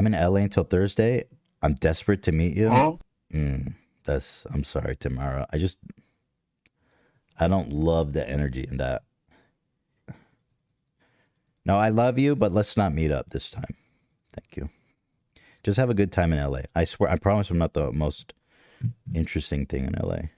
I'm in LA until Thursday. I'm desperate to meet you. Huh? Mm, that's. I'm sorry, Tamara. I just. I don't love the energy in that. No, I love you, but let's not meet up this time. Thank you. Just have a good time in LA. I swear, I promise I'm not the most interesting thing in LA.